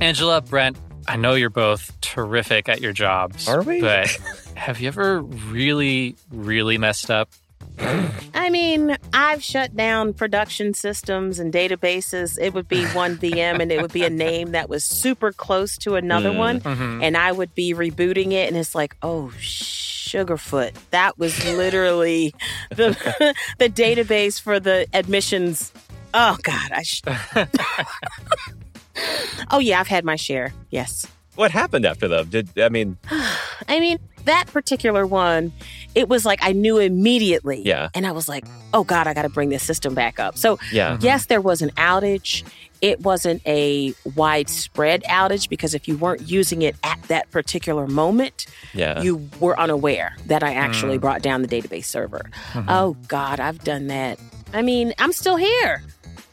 Angela, Brent, I know you're both terrific at your jobs. Are we? But have you ever really, really messed up? I mean, I've shut down production systems and databases. It would be one VM and it would be a name that was super close to another Mm. one. Mhm. And I would be rebooting it and it's like, oh, Sugarfoot. That was literally the, the database for the admissions. Oh, God. I sh- oh, yeah, I've had my share. Yes. What happened after them? Did I mean? I mean, that particular one, it was like I knew immediately. Yeah. And I was like, oh God, I got to bring this system back up. So, Yeah. Mm-hmm. yes, there was an outage. It wasn't a widespread outage because if you weren't using it at that particular moment, Yeah. you were unaware that I actually mm. brought down the database server. Mm-hmm. Oh God, I've done that. I mean, I'm still here.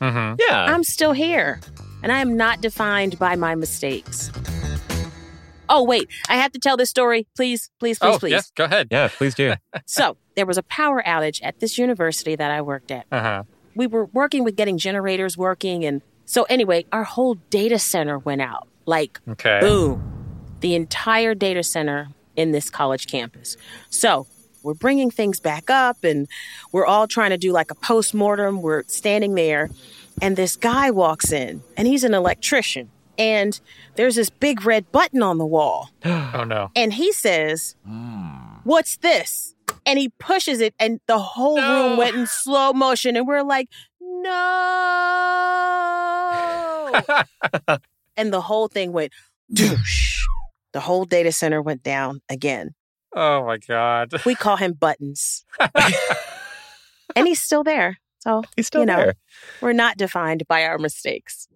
Mhm. yeah. I'm still here. And I am not defined by my mistakes. Oh, wait, I have to tell this story. Please, please, please, oh, please. yes, go ahead. yeah. Please do. So, there was a power outage at this university that I worked at. Uh-huh. We were working with getting generators working. And so, anyway, our whole data center went out. Like, Okay. boom. The entire data center in this college campus. So, we're bringing things back up and we're all trying to do like a post mortem. We're standing there, and this guy walks in, and he's an electrician. And there's this big red button on the wall. Oh, no. And he says, hmm. What's this? And he pushes it, and the whole No. room went in slow motion. And we're like, No. and the whole thing went doosh. The whole data center went down again. Oh, my God. We call him Buttons. and he's still there. So He's still You know. there. we're not defined by our mistakes.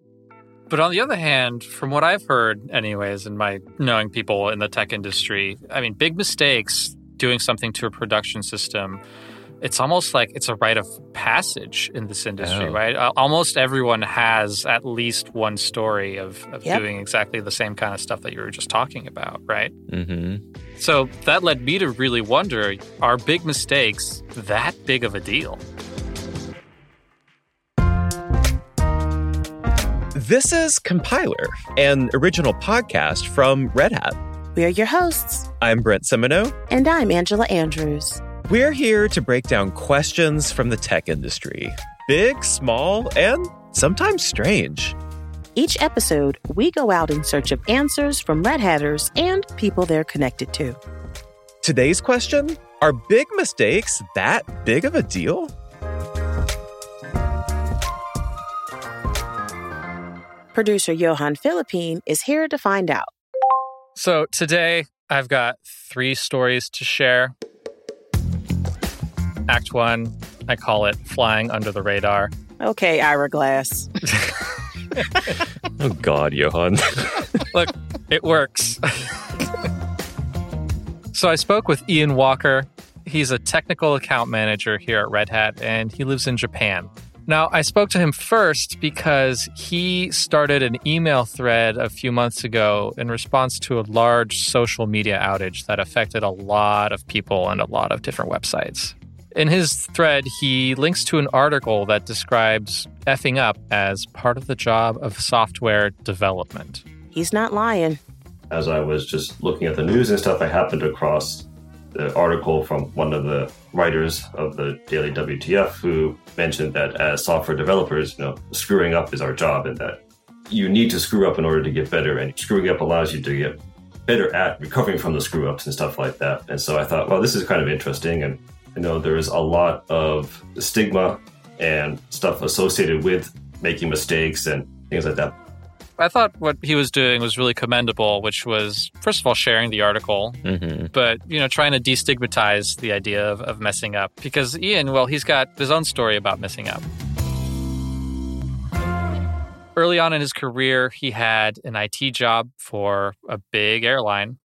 But on the other hand, from what I've heard, anyways, in my knowing people in the tech industry, I mean, big mistakes doing something to a production system, it's almost like it's a rite of passage in this industry, Oh. right? Almost everyone has at least one story of, of Yep. doing exactly the same kind of stuff that you were just talking about, right? Mm-hmm. So that led me to really wonder are big mistakes that big of a deal? This is Compiler, an original podcast from Red Hat. We are your hosts, I'm Brent Simoneaux. and I'm Angela Andrews. We're here to break down questions from the tech industry big, small, and sometimes strange. Each episode, we go out in search of answers from Red Hatters and people they're connected to. Today's question Are big mistakes that big of a deal? Producer Johan Philippine is here to find out. So today I've got three stories to share. Act one, I call it Flying Under the Radar. Okay, Ira Glass. Oh, God, Johan. Look, it works. so I spoke with Ian Walker. He's a technical account manager here at Red Hat, and he lives in Japan. Now, I spoke to him first because he started an email thread a few months ago in response to a large social media outage that affected a lot of people and a lot of different websites. In his thread, he links to an article that describes effing up as part of the job of software development. He's not lying. as I was just looking at the news and stuff, I happened across the article from one of the writers of the Daily WTF who mentioned that as software developers, you know, screwing up is our job and that you need to screw up in order to get better and screwing up allows you to get better at recovering from the screw ups and stuff like that. And so I thought, well, this is kind of interesting and I know there's a lot of stigma and stuff associated with making mistakes and things like that. I thought what he was doing was really commendable, which was, first of all, sharing the article, mm-hmm. but, you know, trying to destigmatize the idea of, of messing up. Because Ian, well, he's got his own story about messing up. Early on in his career, he had an IT job for a big airline,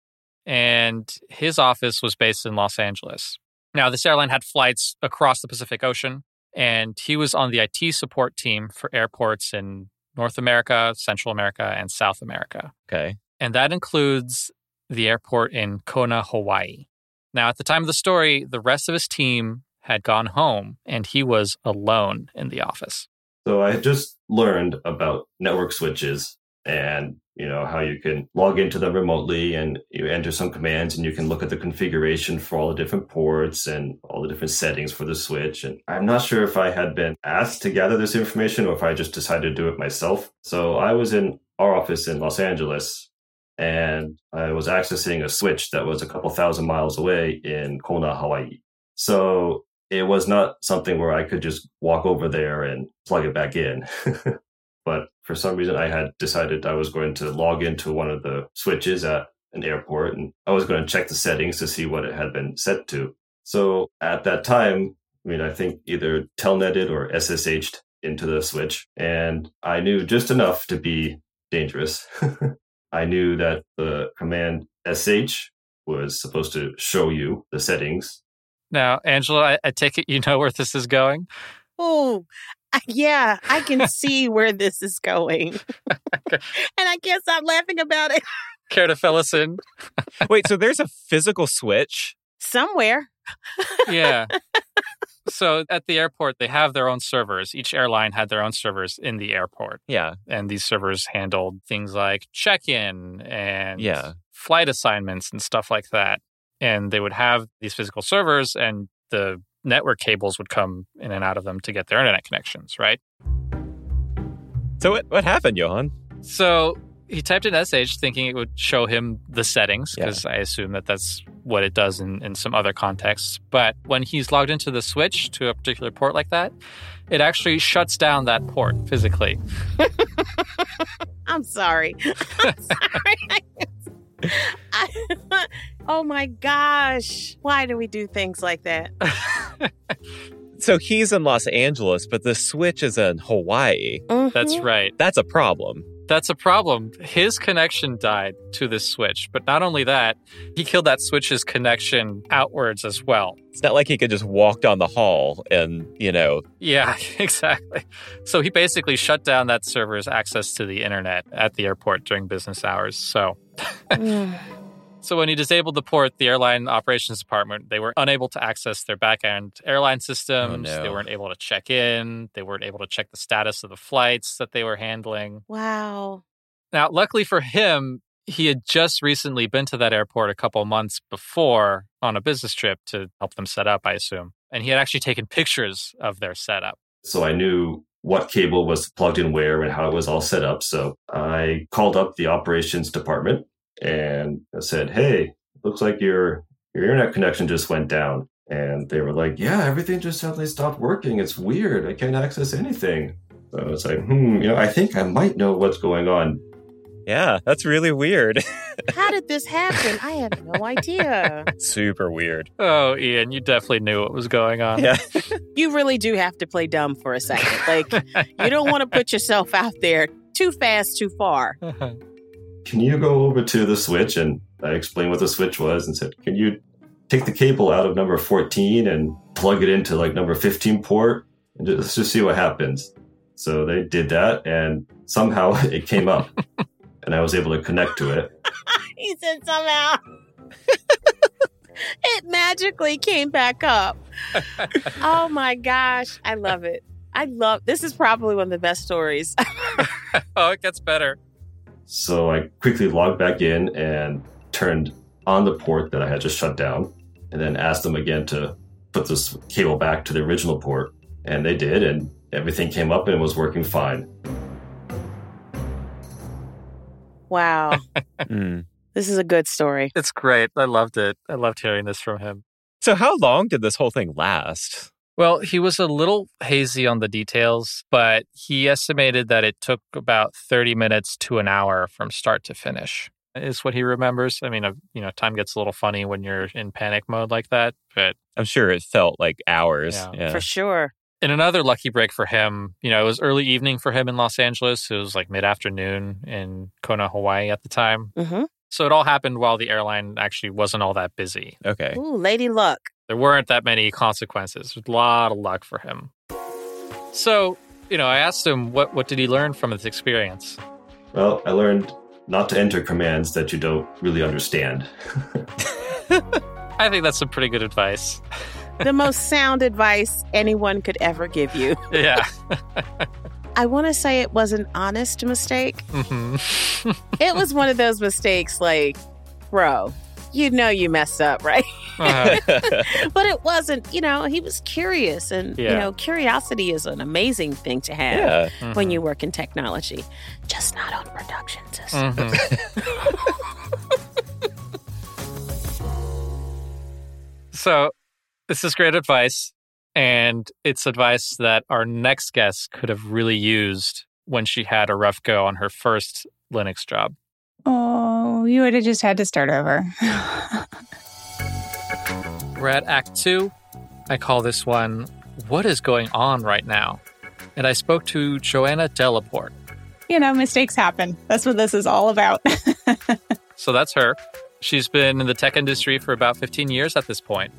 and his office was based in Los Angeles. Now, this airline had flights across the Pacific Ocean, and he was on the IT support team for airports in North America, Central America, and South America. Okay. And that includes the airport in Kona, Hawaii. Now, at the time of the story, the rest of his team had gone home and he was alone in the office. So I had just learned about network switches and you know, how you can log into them remotely and you enter some commands and you can look at the configuration for all the different ports and all the different settings for the switch. And I'm not sure if I had been asked to gather this information or if I just decided to do it myself. So I was in our office in Los Angeles and I was accessing a switch that was a couple thousand miles away in Kona, Hawaii. So it was not something where I could just walk over there and plug it back in. but for some reason, I had decided I was going to log into one of the switches at an airport and I was going to check the settings to see what it had been set to. So at that time, I mean, I think either telnetted or SSH'd into the switch, and I knew just enough to be dangerous. I knew that the command SH was supposed to show you the settings now, Angela, I, I take it you know where this is going. Oh, yeah, I can see where this is going. and I can't stop laughing about it. Care to fill us in? Wait, so there's a physical switch? Somewhere. yeah. So at the airport, they have their own servers. Each airline had their own servers in the airport. Yeah. And these servers handled things like check in and yeah. flight assignments and stuff like that and they would have these physical servers and the network cables would come in and out of them to get their internet connections, right? So what, what happened, Johan? So he typed in SH thinking it would show him the settings because yeah. I assume that that's what it does in, in some other contexts. But when he's logged into the switch to a particular port like that, it actually shuts down that port physically. I'm sorry. I'm sorry. I, oh my gosh. Why do we do things like that? so he's in Los Angeles, but the Switch is in Hawaii. Mm-hmm. That's right. That's a problem. That's a problem. His connection died to this switch, but not only that, he killed that switch's connection outwards as well. It's not like he could just walk down the hall and, you know. Yeah, exactly. So he basically shut down that server's access to the internet at the airport during business hours. So. So when he disabled the port, the airline operations department, they were unable to access their backend airline oh, systems. Oh, no. They weren't able to check in. They weren't able to check the status of the flights that they were handling. Wow. Now, luckily for him, he had just recently been to that airport a couple months before on a business trip to help them set up, I assume. And he had actually taken pictures of their setup. So I knew what cable was plugged in where and how it was all set up. So I called up the operations department and I said, "Hey, looks like your your internet connection just went down." And they were like, "Yeah, everything just suddenly stopped working. It's weird. I can't access anything." So I was like, "Hmm, you know, I think I might know what's going on." Yeah, that's really weird. How did this happen? I have no idea. Super weird. Oh, Ian, you definitely knew what was going on. Yeah. you really do have to play dumb for a second. Like, you don't want to put yourself out there too fast, too far can you go over to the switch? And uh, I explained what the switch was and said, can you take the cable out of number 14 and plug it into like number 15 port and just, just see what happens. So they did that and somehow it came up and I was able to connect to it. he said somehow. it magically came back up. oh my gosh. I love it. I love this is probably one of the best stories. oh, it gets better. So I quickly logged back in and turned on the port that I had just shut down, and then asked them again to put this cable back to the original port. And they did, and everything came up and was working fine. Wow. mm. This is a good story. It's great. I loved it. I loved hearing this from him. So, how long did this whole thing last? Well, he was a little hazy on the details, but he estimated that it took about 30 minutes to an hour from start to finish. Is what he remembers. I mean, uh, you know, time gets a little funny when you're in panic mode like that, but I'm sure it felt like hours. Yeah. yeah. For sure. In another lucky break for him, you know, it was early evening for him in Los Angeles. It was like mid afternoon in Kona, Hawaii at the time. Mm-hmm. So it all happened while the airline actually wasn't all that busy. Okay. Ooh, lady luck. There weren't that many consequences. A lot of luck for him. So, you know, I asked him what what did he learn from his experience? Well, I learned not to enter commands that you don't really understand. I think that's some pretty good advice. the most sound advice anyone could ever give you. yeah. I want to say it was an honest mistake. hmm It was one of those mistakes like, bro, you know you messed up, right? Uh-huh. but it wasn't, you know, he was curious. And, you know, curiosity is an amazing thing to have yeah. when Mhm. you work in technology, just not on production systems. Mhm. so, this is great advice. And it's advice that our next guest could have really used when she had a rough go on her first Linux job. Oh, you would have just had to start over. We're at Act Two. I call this one What is Going On Right Now? And I spoke to Joanna Delaporte. you know, mistakes happen. That's what this is all about. So that's her. She's been in the tech industry for about 15 years at this point.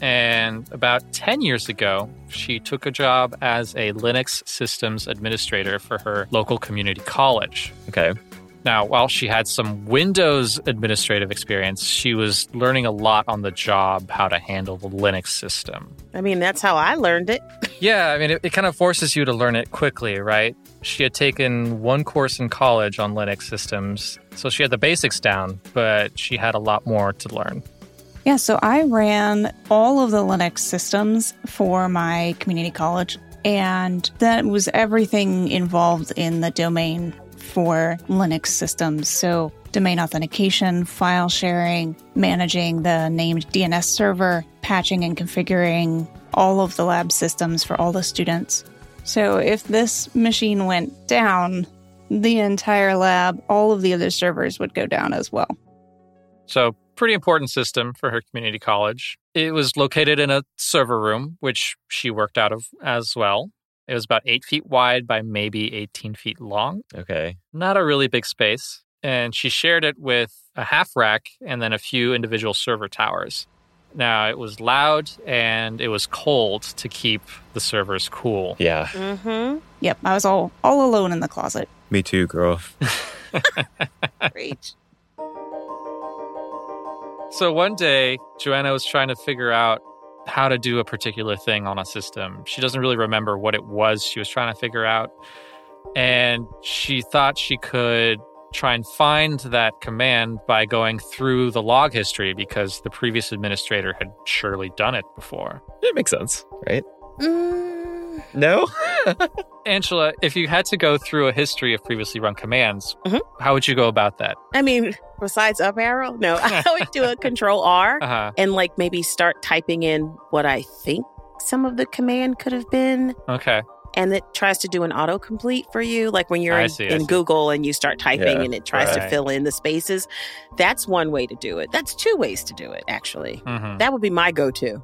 And about 10 years ago, she took a job as a Linux systems administrator for her local community college. Okay. Now, while she had some Windows administrative experience, she was learning a lot on the job how to handle the Linux system. I mean, that's how I learned it. Yeah, I mean, it, it kind of forces you to learn it quickly, right? She had taken one course in college on Linux systems, so she had the basics down, but she had a lot more to learn. yeah, so I ran all of the Linux systems for my community college, and that was everything involved in the domain for Linux systems. So, domain authentication, file sharing, managing the named DNS server, patching and configuring all of the lab systems for all the students. So, if this machine went down, the entire lab, all of the other servers would go down as well. So, pretty important system for her community college. It was located in a server room, which she worked out of as well. It was about eight feet wide by maybe 18 feet long. Okay. Not a really big space. And she shared it with a half rack and then a few individual server towers. Now, it was loud and it was cold to keep the servers cool. Yeah. Mm-hmm. Yep, I was all all alone in the closet. Me too, girl. Great. So one day, Joanna was trying to figure out how to do a particular thing on a system. She doesn't really remember what it was she was trying to figure out. And she thought she could try and find that command by going through the log history because the previous administrator had surely done it before. It makes sense, right? Mm, No? Angela, if you had to go through a history of previously run commands, Mhm. how would you go about that? I mean, besides up arrow, no, I would do a control R Uh-huh. and like maybe start typing in what I think some of the command could have been. Okay. And it tries to do an autocomplete for you, like when you're I in, see, in. Google and you start typing Yeah, and it tries to fill in the spaces. That's one way to do it. That's two ways to do it, actually. hmm That would be my go to.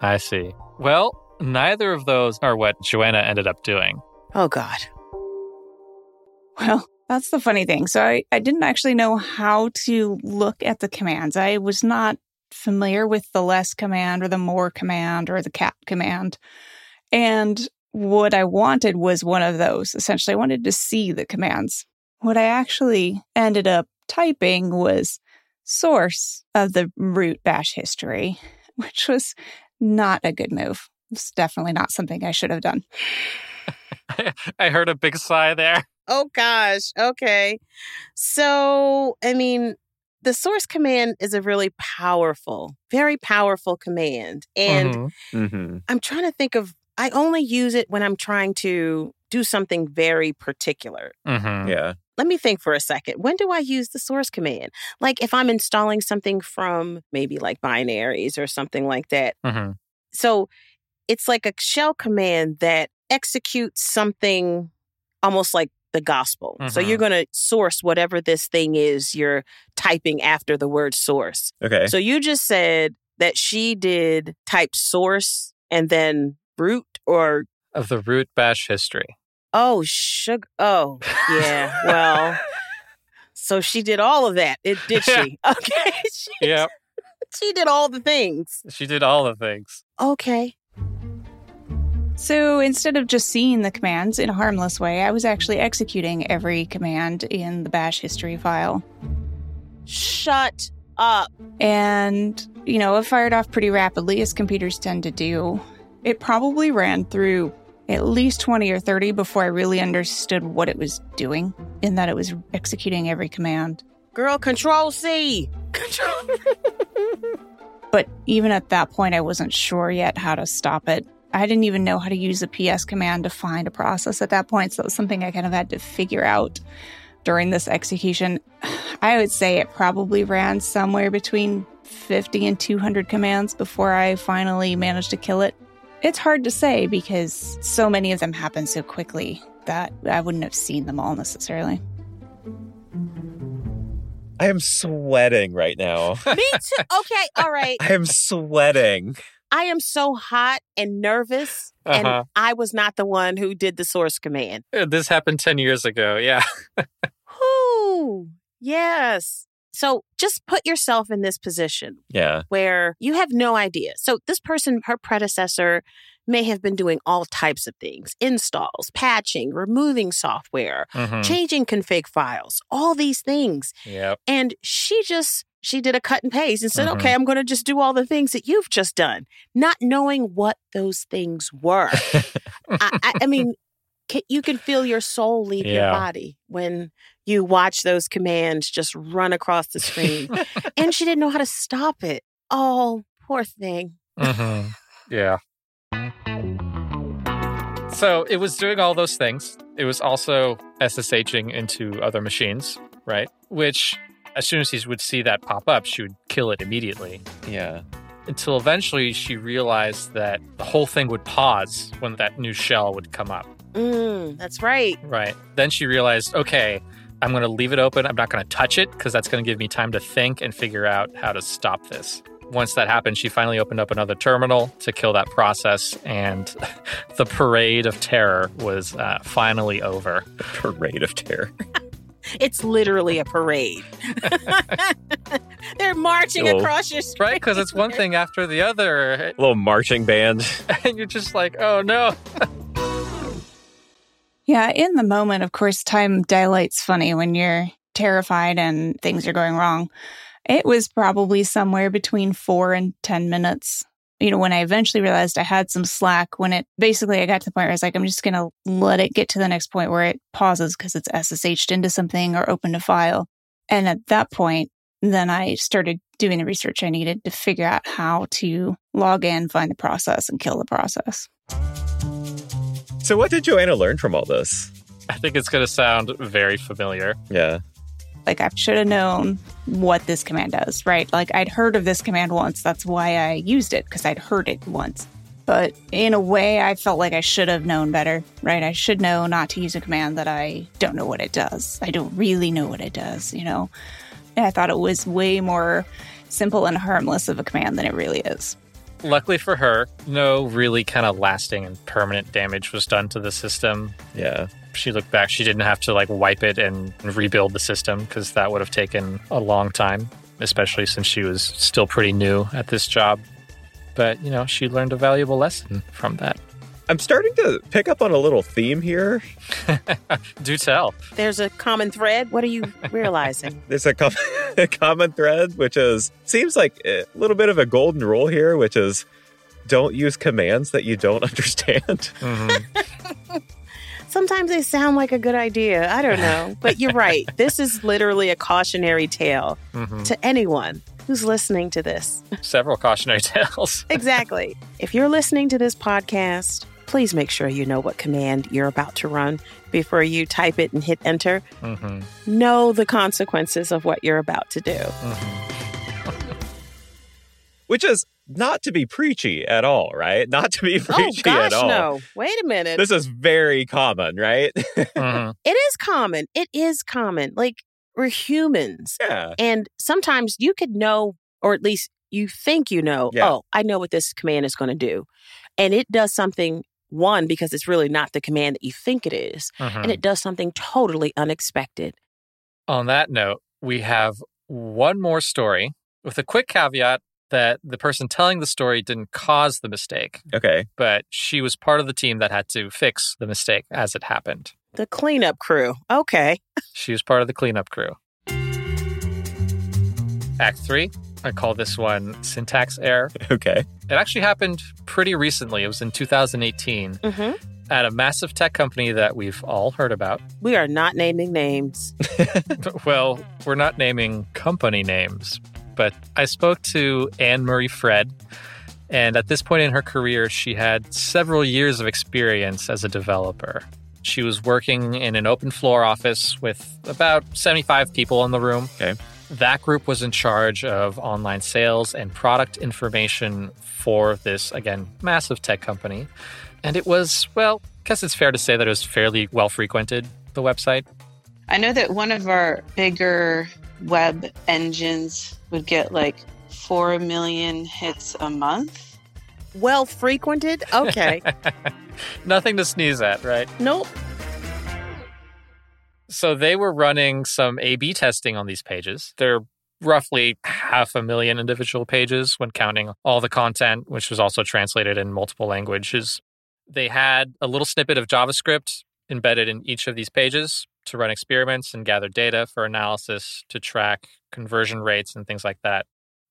I see. Well, neither of those are what Joanna ended up doing. Oh, God. Well, that's the funny thing. So I, I didn't actually know how to look at the commands. I was not familiar with the less command or the more command or the cat command. And what I wanted was one of those. Essentially, I wanted to see the commands. What I actually ended up typing was source of the root bash history, which was not a good move. It's definitely not something I should have done. I heard a big sigh there. Oh gosh. Okay. So, I mean, the source command is a really powerful, very powerful command. And Mhm. Mm-hmm. I'm trying to think of, I only use it when I'm trying to do something very particular. Mhm. Yeah. Let me think for a second. When do I use the source command? Like if I'm installing something from maybe like binaries or something like that. Mhm. So it's like a shell command that executes something almost like the gospel. So Mhm. you're going to source whatever this thing is you're typing after the word source. Okay. So you just said that she did type source and then root or Of the root bash history. oh sugar oh yeah well so she did all of that it did she okay she, Yep. she did all the things She did all the things. okay So instead of just seeing the commands in a harmless way, I was actually executing every command in the bash history file. shut up And, you know, it fired off pretty rapidly, as computers tend to do. It probably ran through at least 20 or 30 before I really understood what it was doing, in that it was executing every command. Girl, control C. Control. But even at that point, I wasn't sure yet how to stop it. I didn't even know how to use a PS command to find a process at that point. So it was something I kind of had to figure out during this execution. I would say it probably ran somewhere between 50 and 200 commands before I finally managed to kill it. It's hard to say because so many of them happened so quickly that I wouldn't have seen them all necessarily. I am sweating right now. Me too. Okay, all right. I am sweating. I am so hot and nervous, and Uh-huh. I was not the one who did the source command. Uh, This happened 10 years ago. Yeah. Whoo! Yes. So just put yourself in this position Yeah. where you have no idea. So this person, her predecessor, may have been doing all types of things installs, patching, removing software, Mhm. changing config files, all these things. Yep. And she just, she did a cut and paste and said, Mhm. okay, I'm going to just do all the things that you've just done, not knowing what those things were. I, I, I mean, ca you can feel your soul leave your body when you watch those commands just run across the screen. and she didn't know how to stop it. Oh, poor thing. hmm Yeah. So it was doing all those things. It was also SSHing into other machines, right? Which, as soon as she would see that pop up, she would kill it immediately. Yeah. Until eventually she realized that the whole thing would pause when that new shell would come up. Mm, that's right. Right. Then she realized, okay, I'm going to leave it open. I'm not going to touch it because that's going to give me time to think and figure out how to stop this. Once that happened, she finally opened up another terminal to kill that process, and the parade of terror was uh, finally over. The Parade of terror. It's literally a parade. They're marching across your screen. Right? Because it's one thing after the other, little marching band. and you're just like, oh no. Yeah, in the moment, of course, time dilates funny when you're terrified and things are going wrong. It was probably somewhere between four and 10 minutes. You know, when I eventually realized I had some slack, when it basically I got to the point where I was like, I'm just going to let it get to the next point where it pauses because it's SSH'd into something or opened a file. And at that point, then I started doing the research I needed to figure out how to log in, find the process, and kill the process. So, what did Joanna learn from all this? I think it's going to sound very familiar. Yeah. Like I should have known what this command does, right? Like I'd heard of this command once. That's why I used it because I'd heard it once. But in a way, I felt like I should have known better, right? I should know not to use a command that I don't know what it does. I don't really know what it does, you know? And I thought it was way more simple and harmless of a command than it really is. Luckily for her, no really kind of lasting and permanent damage was done to the system. Yeah. She looked back, she didn't have to like wipe it and rebuild the system because that would have taken a long time, especially since she was still pretty new at this job. But, you know, she learned a valuable lesson from that. I'm starting to pick up on a little theme here. Do tell. There's a common thread. What are you realizing? There's a, com- a common thread, which is seems like a little bit of a golden rule here, which is don't use commands that you don't understand. Mhm. Sometimes they sound like a good idea. I don't know. But you're right. This is literally a cautionary tale Mhm. to anyone who's listening to this. Several cautionary tales. Exactly. if you're listening to this podcast, please make sure you know what command you're about to run before you type it and hit enter. hmm Know the consequences of what you're about to do. which is not to be preachy at all, right? Not to be Oh, preachy gosh, at all. no. Wait a minute. This is very common, right? hmm it is common. It is common. Like, we're humans. yeah. And sometimes you could know, or at least you think you know, Yeah. oh, I know what this command is going to do. And it does something, one, because it's really not the command that you think it is, hmm and it does something totally unexpected. On that note, we have one more story with a quick caveat that the person telling the story didn't cause the mistake, Okay. but she was part of the team that had to fix the mistake as it happened. The cleanup crew. Okay. She was part of the cleanup crew. Act three, I call this one syntax error. Okay. It actually happened pretty recently. It was in 2018. Mm-hmm. at a massive tech company that we've all heard about. We are not naming names. well, we're not naming company names, but I spoke to Anne Marie Fred. And at this point in her career, she had several years of experience as a developer. She was working in an open floor office with about 75 people in the room. Okay. That group was in charge of online sales and product information for this, again, massive tech company. And it was, well, I guess it's fair to say that it was fairly well frequented, the website. I know that one of our bigger web engines would get like 4 million hits a month. Well frequented? Okay. Nothing to sneeze at, right? nope. So they were running some A B testing on these pages. They're roughly half a million individual pages when counting all the content, which was also translated in multiple languages. They had a little snippet of JavaScript embedded in each of these pages to run experiments and gather data for analysis to track conversion rates and things like that.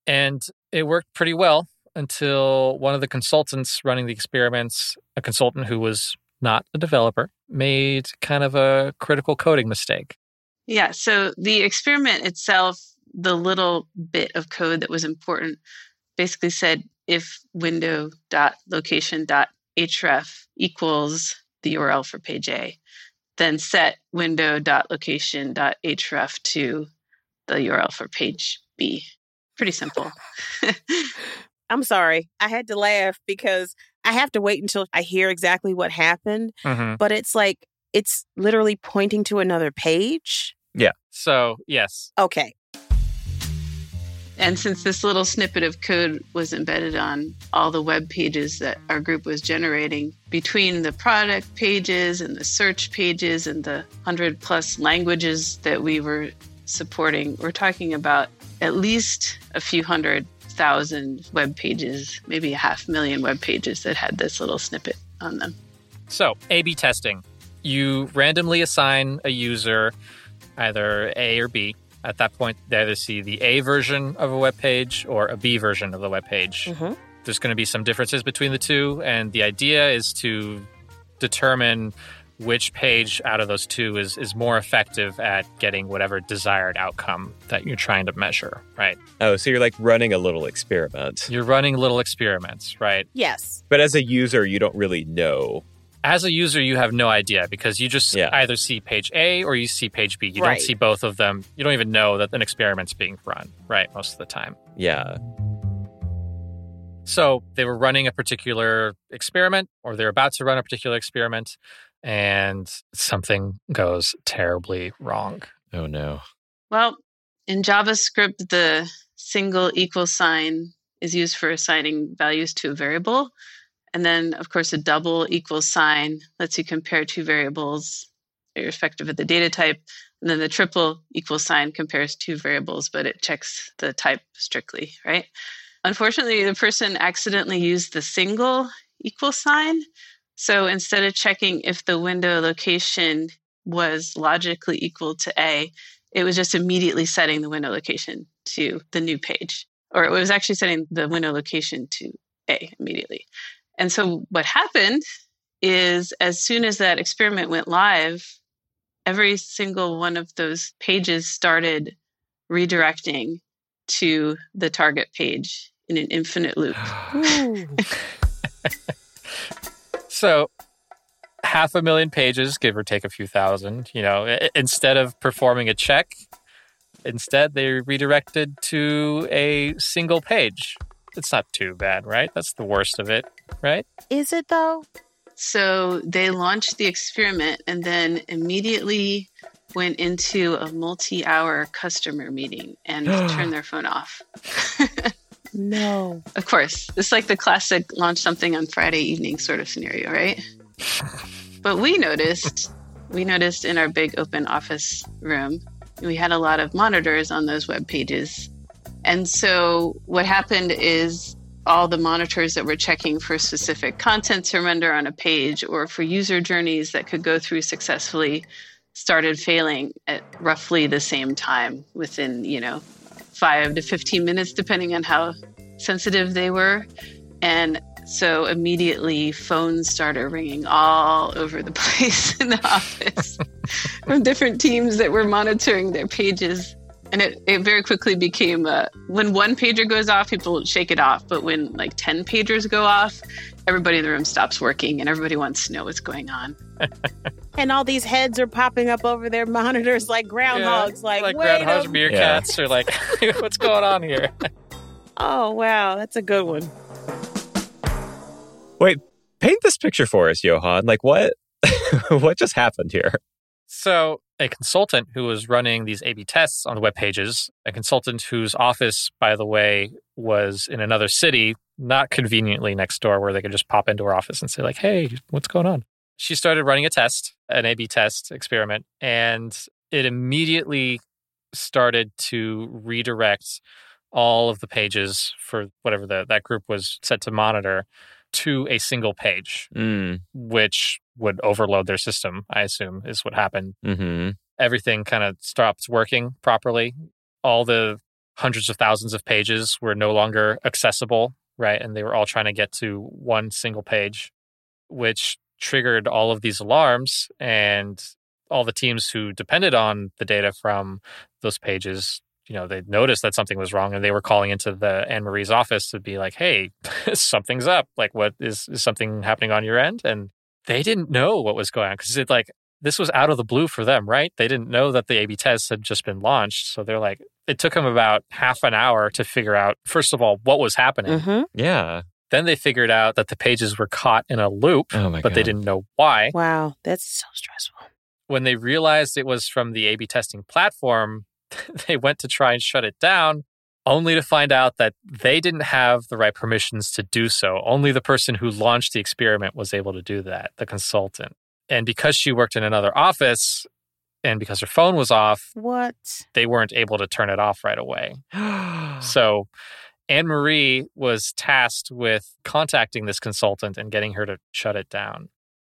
And it worked pretty well until one of the consultants running the experiments, a consultant who was not a developer, made kind of a critical coding mistake. Yeah, so the experiment itself, the little bit of code that was important, basically said if window.location.href equals the URL for page A, then set window.location.href to the URL for page B. Pretty simple. I'm sorry. I had to laugh because I have to wait until I hear exactly what happened. Mm-hmm. But it's like, it's literally pointing to another page. Yeah. So, yes, Okay. And since this little snippet of code was embedded on all the web pages that our group was generating, between the product pages and the search pages and the 100 plus languages that we were supporting, we're talking about at least a few hundred thousand web pages, maybe a half million web pages that had this little snippet on them. So, A B testing. You randomly assign a user either A or B. At that point, they either see the A version of a web page or a B version of the web page. Mhm. There's going to be some differences between the two, and the idea is to determine which page out of those two is, is more effective at getting whatever desired outcome that you're trying to measure, right? Oh, so you're like running a little experiment. You're running little experiments, right? Yes. But as a user, you don't really know. As a user, you have no idea because you just Yeah. either see page A or you see page B. You Right. don't see both of them. You don't even know that an experiment's being run, right? Most of the time. Yeah. So they were running a particular experiment or they're about to run a particular experiment and something goes terribly wrong. Oh, no. Well, in JavaScript, the single equal sign is used for assigning values to a variable. And then, of course, a double equals sign lets you compare two variables irrespective of the data type. And then the triple equal sign compares two variables, but it checks the type strictly, right? Unfortunately, the person accidentally used the single equal sign. So instead of checking if the window location was logically equal to A, it was just immediately setting the window location to the new page, or it was actually setting the window location to A immediately. And so what happened is as soon as that experiment went live, every single one of those pages started redirecting to the target page in an infinite loop. So half a million pages, give or take a few thousand, you know, instead of performing a check, instead they redirected to a single page. It's not too bad, right? That's the worst of it, right? Is it though? So they launched the experiment and then immediately went into a multi hour customer meeting and turned their phone off. No. Of course, it's like the classic launch something on Friday evening sort of scenario, right? But we noticed, we noticed in our big open office room, we had a lot of monitors on those web pages. And so what happened is all the monitors that were checking for specific content to render on a page or for user journeys that could go through successfully started failing at roughly the same time within, you know, five to 15 minutes, depending on how sensitive they were. And so immediately phones started ringing all over the place in the office from different teams that were monitoring their pages. And it, it very quickly became uh, when one pager goes off, people shake it off. But when like 10 pagers go off, everybody in the room stops working and everybody wants to know what's going on. and all these heads are popping up over their monitors like groundhogs. like, like wait groundhogs, a- meerkats, or like, what's going on here? Oh, wow. That's a good one. Wait, paint this picture for us, Johan. Like what what just happened here? So, a consultant who was running these A B tests on the web pages, a consultant whose office, by the way, was in another city, not conveniently next door where they could just pop into her office and say, like, hey, what's going on? She started running a test, an A B test experiment, and it immediately started to redirect all of the pages for whatever the, that group was set to monitor to a single page, Mm. which would overload their system, I assume, is what happened Mm-hmm. everything kind of stopped working properly. All the hundreds of thousands of pages were no longer accessible, right? And they were all trying to get to one single page, which triggered all of these alarms. And all the teams who depended on the data from those pages, you know, they noticed that something was wrong and they were calling into the Anne Marie's office to be like, hey, something's up. Like, what is, is something happening on your end? And they didn't know what was going on because it like this was out of the blue for them, right? They didn't know that the A/B test had just been launched, so they're like, it took them about half an hour to figure out first of all what was happening. hmm Yeah. Then they figured out that the pages were caught in a loop, Oh but god. they didn't know why. Wow. That's so stressful. When they realized it was from the A/B testing platform, they went to try and shut it down. Only to find out that they didn't have the right permissions to do so. Only the person who launched the experiment was able to do that, the consultant. And because she worked in another office and because her phone was off, What? they weren't able to turn it off right away. So Anne Marie was tasked with contacting this consultant and getting her to shut it down.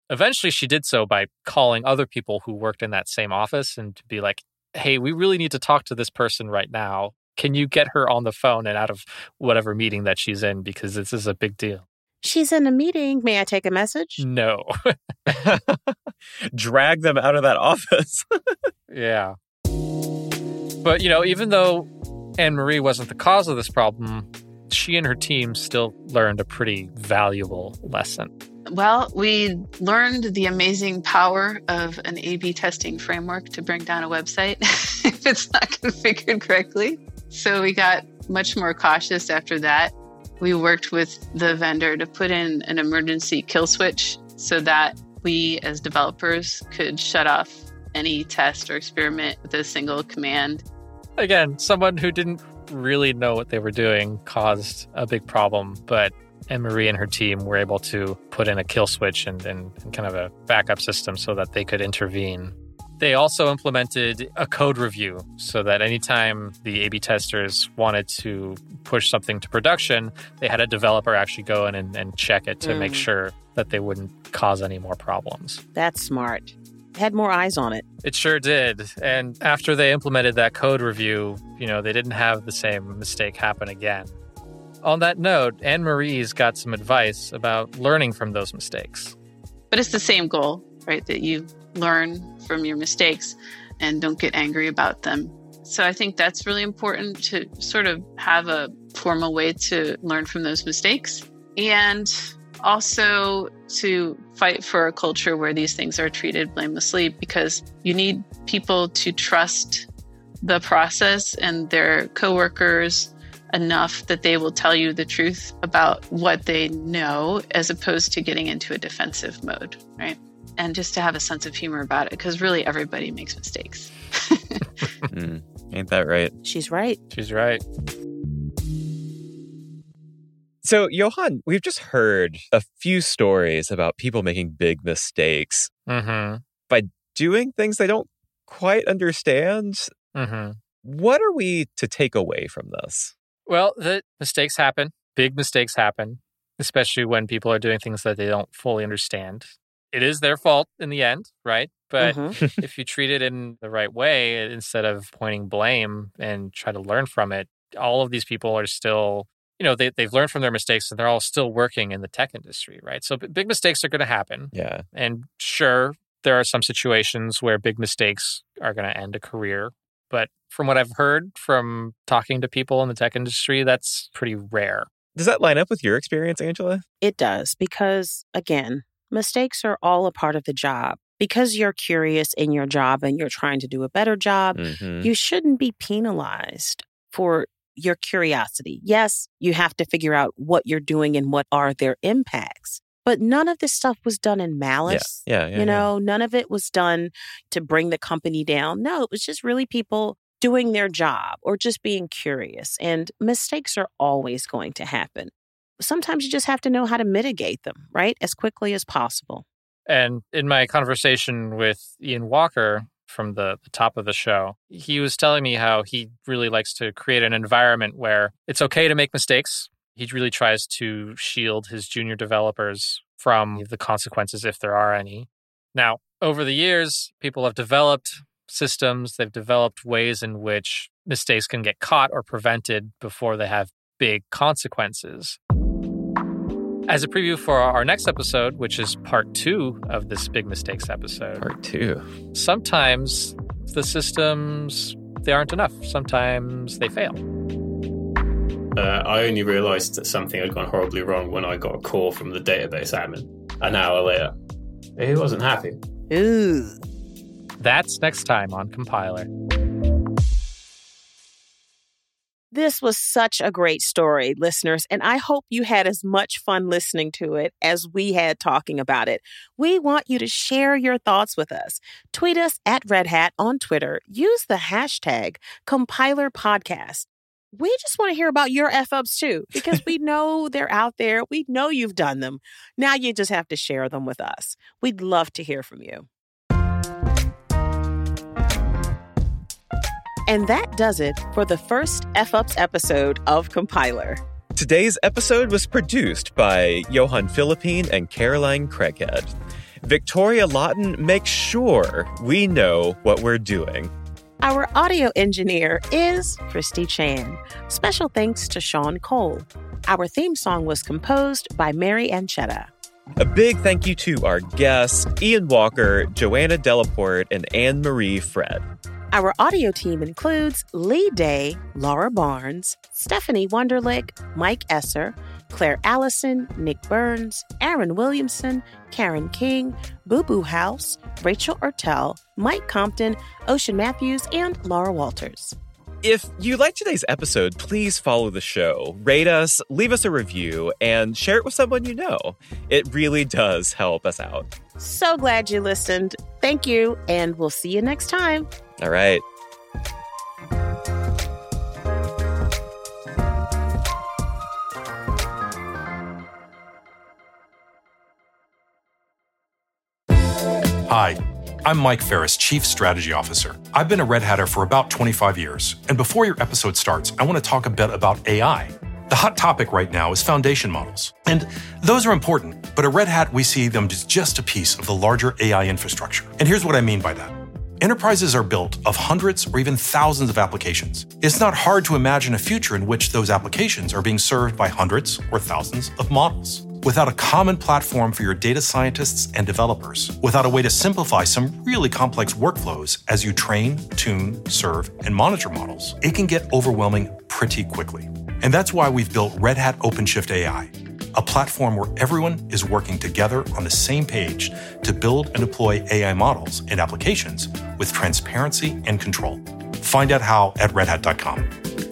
Eventually, she did so by calling other people who worked in that same office and to be like, hey, we really need to talk to this person right now. Can you get her on the phone and out of whatever meeting that she's in? Because this is a big deal. She's in a meeting. May I take a message? No. Drag them out of that office. Yeah. But, you know, even though Anne Marie wasn't the cause of this problem, she and her team still learned a pretty valuable lesson. Well, we learned the amazing power of an A B testing framework to bring down a website if it's not configured correctly. So we got much more cautious after that. We worked with the vendor to put in an emergency kill switch so that we, as developers, could shut off any test or experiment with a single command. Again, someone who didn't really know what they were doing caused a big problem, but Anne Marie and her team were able to put in a kill switch and, and, and kind of a backup system so that they could intervene. They also implemented a code review so that anytime the A B testers wanted to push something to production, they had a developer actually go in and, and check it to make Mm. sure that they wouldn't cause any more problems. That's smart. Had more eyes on it. It sure did. And after they implemented that code review, you know, they didn't have the same mistake happen again. On that note, Anne Marie's got some advice about learning from those mistakes. But it's the same goal, right? That you learn from your mistakes and don't get angry about them. So I think that's really important to sort of have a formal way to learn from those mistakes and also to fight for a culture where these things are treated blamelessly because you need people to trust the process and their coworkers enough that they will tell you the truth about what they know as opposed to getting into a defensive mode, right? And just to have a sense of humor about it because really everybody makes mistakes. Hmm, ain't that right? She's right. She's right. So, Johan, we've just heard a few stories about people making big mistakes, Mm doing things they don't quite understand. hmm. Mm hmm. What are we to take away from this? Well, the mistakes happen. Big mistakes happen, especially when people are doing things that they don't fully understand. It is their fault in the end, right? But Mhm. if you treat it in the right way, instead of pointing blame and try to learn from it, all of these people are still you know, they, they've learned from their mistakes and they're all still working in the tech industry, right? So big mistakes are going to happen. Yeah. And sure, there are some situations where big mistakes are going to end a career. But from what I've heard from talking to people in the tech industry, that's pretty rare. Does that line up with your experience, Angela? It does, because again, mistakes are all a part of the job. Because you're curious in your job and you're trying to do a better job, Mm-hmm. you shouldn't be penalized for your curiosity. Yes, you have to figure out what you're doing and what are their impacts. But none of this stuff was done in malice. Yeah. Yeah. yeah, you know, none of it was done to bring the company down. No, it was just really people doing their job or just being curious. And mistakes are always going to happen. Sometimes you just have to know how to mitigate them, right? As quickly as possible. And in my conversation with Ian Walker from the, the top of the show, he was telling me how he really likes to create an environment where it's okay to make mistakes. He really tries to shield his junior developers from the consequences if there are any. Now, over the years, people have developed systems, they've developed ways in which mistakes can get caught or prevented before they have big consequences. As a preview for our next episode, which is part two of this big mistakes episode, Part two. sometimes the systems they aren't enough. Sometimes they fail. Uh, I only realised that something had gone horribly wrong when I got a call from the database admin an hour later. He wasn't happy. Ooh. That's next time on Compiler. This was such a great story, listeners, and I hope you had as much fun listening to it as we had talking about it. We want you to share your thoughts with us. Tweet us at Red Hat on Twitter. Use the hashtag Compiler Podcast. We just want to hear about your F ups too, because we know they're out there. We know you've done them. Now you just have to share them with us. We'd love to hear from you. And that does it for the first F Ups episode of Compiler. Today's episode was produced by Johan Philippine and Caroline Creaghead. Victoria Lawton makes sure we know what we're doing. Our audio engineer is Christy Chan. Special thanks to Sean Cole. Our theme song was composed by Mary Ancheta. A big thank you to our guests, Ian Walker, Joanna Delaporte, and Anne Marie Fred. Our audio team includes Lee Day, Laura Barnes, Stephanie Wonderlick, Mike Esser, Claire Allison, Nick Burns, Aaron Williamson, Karen King, Boo Boo Howse, Rachel Ertel, Mike Compton, Ocean Matthews, and Laura Walters. If you liked today's episode, please follow the show, rate us, leave us a review, and share it with someone you know. It really does help us out. So glad you listened. Thank you, and we'll see you next time. All right. Hi, I'm Mike Ferris, Chief Strategy Officer. I've been a Red Hatter for about 25 years, and before your episode starts, I want to talk a bit about AI. The hot topic right now is foundation models, and those are important, but at Red Hat, we see them as just a piece of the larger AI infrastructure. And here's what I mean by that. Enterprises are built of hundreds or even thousands of applications. It's not hard to imagine a future in which those applications are being served by hundreds or thousands of models. Without a common platform for your data scientists and developers, without a way to simplify some really complex workflows as you train, tune, serve, and monitor models, it can get overwhelming pretty quickly. And that's why we've built Red Hat OpenShift AI, a platform where everyone is working together on the same page to build and deploy AI models and applications with transparency and control. Find out how at redhat.com.